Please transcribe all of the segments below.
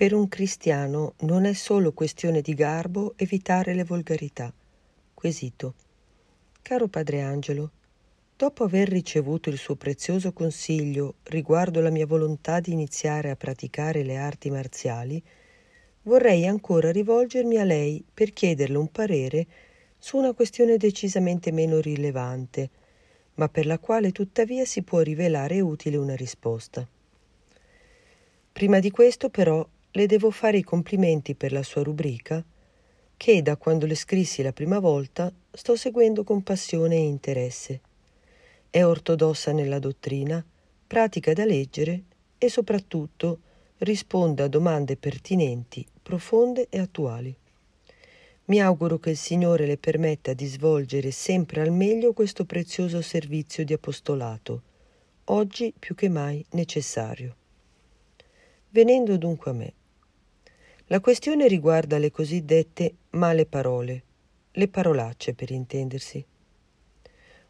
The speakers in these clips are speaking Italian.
Per un cristiano non è solo questione di garbo evitare le volgarità. Quesito. Caro Padre Angelo, dopo aver ricevuto il suo prezioso consiglio riguardo la mia volontà di iniziare a praticare le arti marziali, vorrei ancora rivolgermi a lei per chiederle un parere su una questione decisamente meno rilevante, ma per la quale tuttavia si può rivelare utile una risposta. Prima di questo però le devo fare i complimenti per la sua rubrica, che da quando le scrissi la prima volta sto seguendo con passione e interesse. È ortodossa nella dottrina, pratica da leggere e soprattutto risponde a domande pertinenti, profonde e attuali. Mi auguro che il Signore le permetta di svolgere sempre al meglio questo prezioso servizio di apostolato, oggi più che mai necessario. Venendo dunque a me. La questione riguarda le cosiddette male parole, le parolacce per intendersi.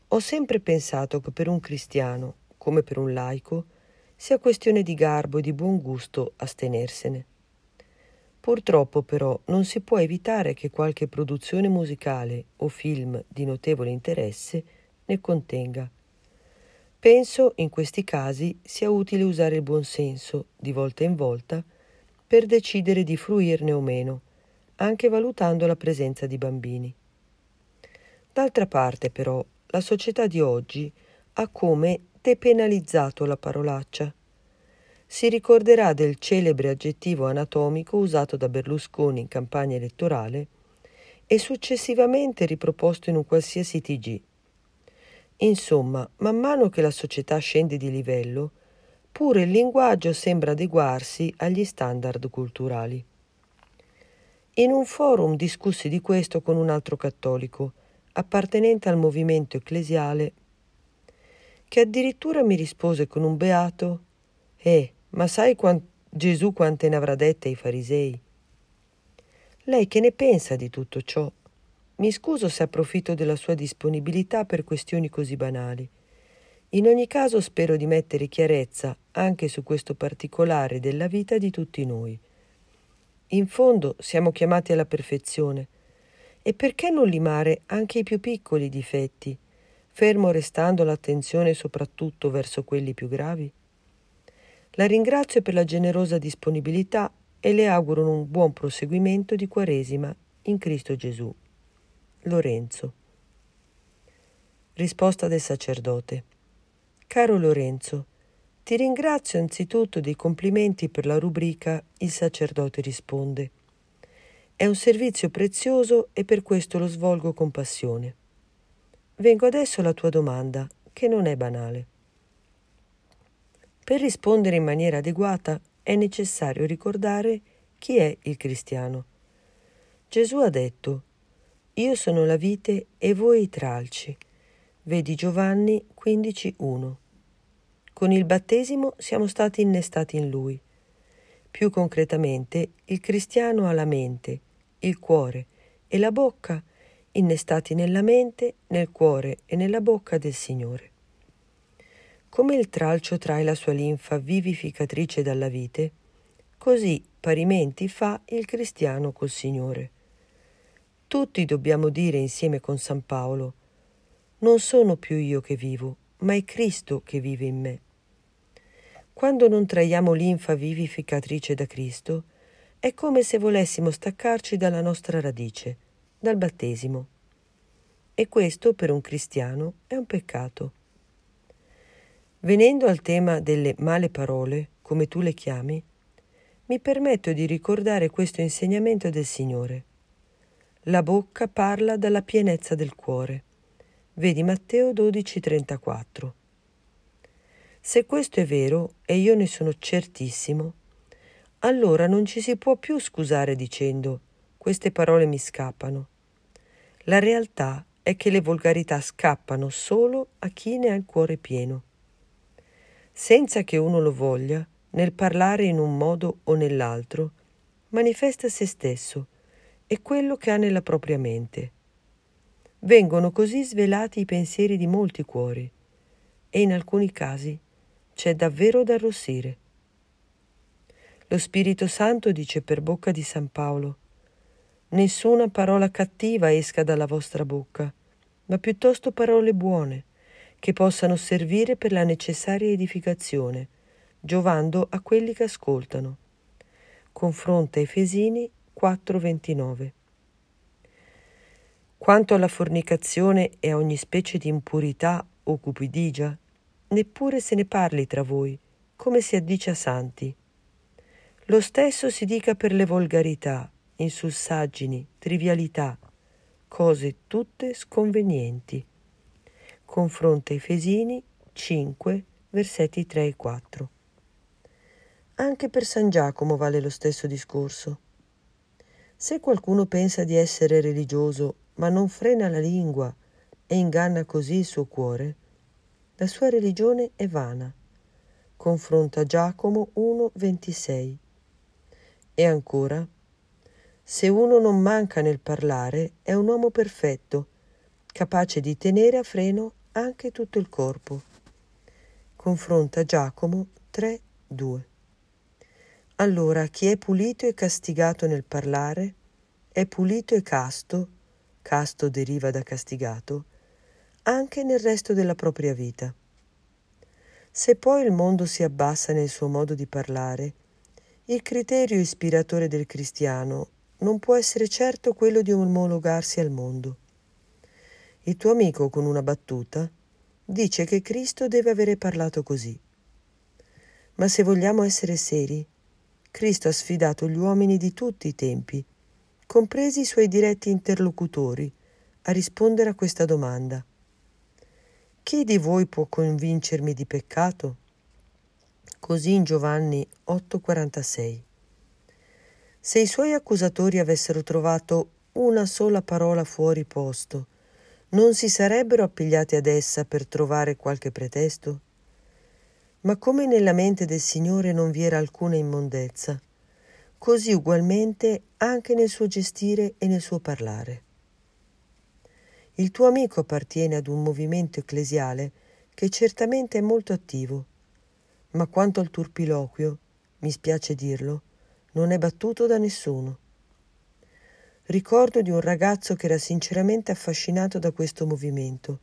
Ho sempre pensato che per un cristiano, come per un laico, sia questione di garbo e di buon gusto astenersene. Purtroppo però non si può evitare che qualche produzione musicale o film di notevole interesse ne contenga. Penso in questi casi sia utile usare il buon senso, di volta in volta, per decidere di fruirne o meno, anche valutando la presenza di bambini. D'altra parte, però, la società di oggi ha come depenalizzato la parolaccia. Si ricorderà del celebre aggettivo anatomico usato da Berlusconi in campagna elettorale e successivamente riproposto in un qualsiasi TG. Insomma, man mano che la società scende di livello, Pure il linguaggio sembra adeguarsi agli standard culturali. In un forum discussi di questo con un altro cattolico, appartenente al movimento ecclesiale, che addirittura mi rispose con un beato Eh, ma sai quant- Gesù quante ne avrà dette ai farisei? Lei che ne pensa di tutto ciò? Mi scuso se approfitto della sua disponibilità per questioni così banali. In ogni caso spero di mettere chiarezza anche su questo particolare della vita di tutti noi. In fondo siamo chiamati alla perfezione. E perché non limare anche i più piccoli difetti, fermo restando l'attenzione soprattutto verso quelli più gravi? La ringrazio per la generosa disponibilità e le auguro un buon proseguimento di Quaresima in Cristo Gesù. Lorenzo. Risposta del sacerdote. Caro Lorenzo, ti ringrazio anzitutto dei complimenti per la rubrica Il sacerdote risponde. È un servizio prezioso e per questo lo svolgo con passione. Vengo adesso alla tua domanda, che non è banale. Per rispondere in maniera adeguata è necessario ricordare chi è il cristiano. Gesù ha detto, Io sono la vite e voi i tralci. Vedi Giovanni 15.1. Con il battesimo siamo stati innestati in Lui. Più concretamente, il cristiano ha la mente, il cuore e la bocca innestati nella mente, nel cuore e nella bocca del Signore. Come il tralcio trae la sua linfa vivificatrice dalla vite, così parimenti fa il cristiano col Signore. Tutti dobbiamo dire insieme con San Paolo, non sono più io che vivo, ma è Cristo che vive in me. Quando non traiamo linfa vivificatrice da Cristo, è come se volessimo staccarci dalla nostra radice, dal battesimo. E questo per un cristiano è un peccato. Venendo al tema delle male parole, come tu le chiami, mi permetto di ricordare questo insegnamento del Signore. La bocca parla dalla pienezza del cuore. Vedi Matteo 12:34. Se questo è vero, e io ne sono certissimo, allora non ci si può più scusare dicendo queste parole mi scappano. La realtà è che le volgarità scappano solo a chi ne ha il cuore pieno. Senza che uno lo voglia, nel parlare in un modo o nell'altro, manifesta se stesso e quello che ha nella propria mente. Vengono così svelati i pensieri di molti cuori e in alcuni casi c'è davvero da arrossire. Lo Spirito Santo dice per bocca di San Paolo, Nessuna parola cattiva esca dalla vostra bocca, ma piuttosto parole buone, che possano servire per la necessaria edificazione, giovando a quelli che ascoltano. Confronta Efesini 4:29. Quanto alla fornicazione e a ogni specie di impurità o cupidigia, neppure se ne parli tra voi, come si addice a santi. Lo stesso si dica per le volgarità, insussaggini, trivialità, cose tutte sconvenienti. Confronta Efesini 5, versetti 3 e 4. Anche per San Giacomo vale lo stesso discorso. Se qualcuno pensa di essere religioso ma non frena la lingua e inganna così il suo cuore, la sua religione è vana. Confronta Giacomo 1, 26. E ancora, se uno non manca nel parlare, è un uomo perfetto, capace di tenere a freno anche tutto il corpo. Confronta Giacomo 3, 2. Allora chi è pulito e castigato nel parlare, è pulito e casto, casto deriva da castigato, anche nel resto della propria vita. Se poi il mondo si abbassa nel suo modo di parlare, il criterio ispiratore del cristiano non può essere certo quello di omologarsi al mondo. Il tuo amico, con una battuta, dice che Cristo deve avere parlato così. Ma se vogliamo essere seri, Cristo ha sfidato gli uomini di tutti i tempi, compresi i suoi diretti interlocutori, a rispondere a questa domanda. Chi di voi può convincermi di peccato? Così in Giovanni 8:46. Se i suoi accusatori avessero trovato una sola parola fuori posto, non si sarebbero appigliati ad essa per trovare qualche pretesto? Ma come nella mente del Signore non vi era alcuna immondezza, così ugualmente anche nel suo gestire e nel suo parlare. Il tuo amico appartiene ad un movimento ecclesiale che certamente è molto attivo, ma quanto al turpiloquio, mi spiace dirlo, non è battuto da nessuno. Ricordo di un ragazzo che era sinceramente affascinato da questo movimento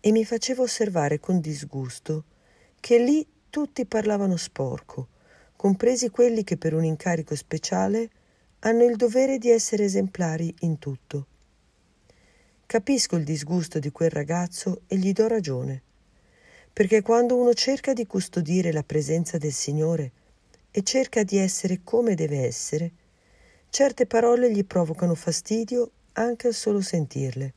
e mi faceva osservare con disgusto che lì tutti parlavano sporco, compresi quelli che per un incarico speciale hanno il dovere di essere esemplari in tutto. Capisco il disgusto di quel ragazzo e gli do ragione, perché quando uno cerca di custodire la presenza del Signore, e cerca di essere come deve essere, certe parole gli provocano fastidio anche al solo sentirle.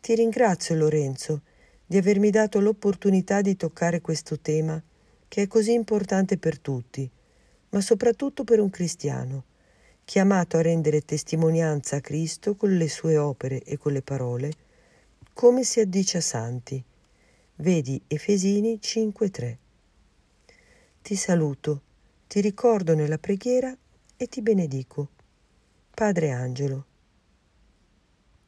Ti ringrazio, Lorenzo, di avermi dato l'opportunità di toccare questo tema che è così importante per tutti, ma soprattutto per un cristiano, chiamato a rendere testimonianza a Cristo con le sue opere e con le parole, come si addice a santi. Vedi Efesini 5.3. Ti saluto, ti ricordo nella preghiera e ti benedico. Padre Angelo.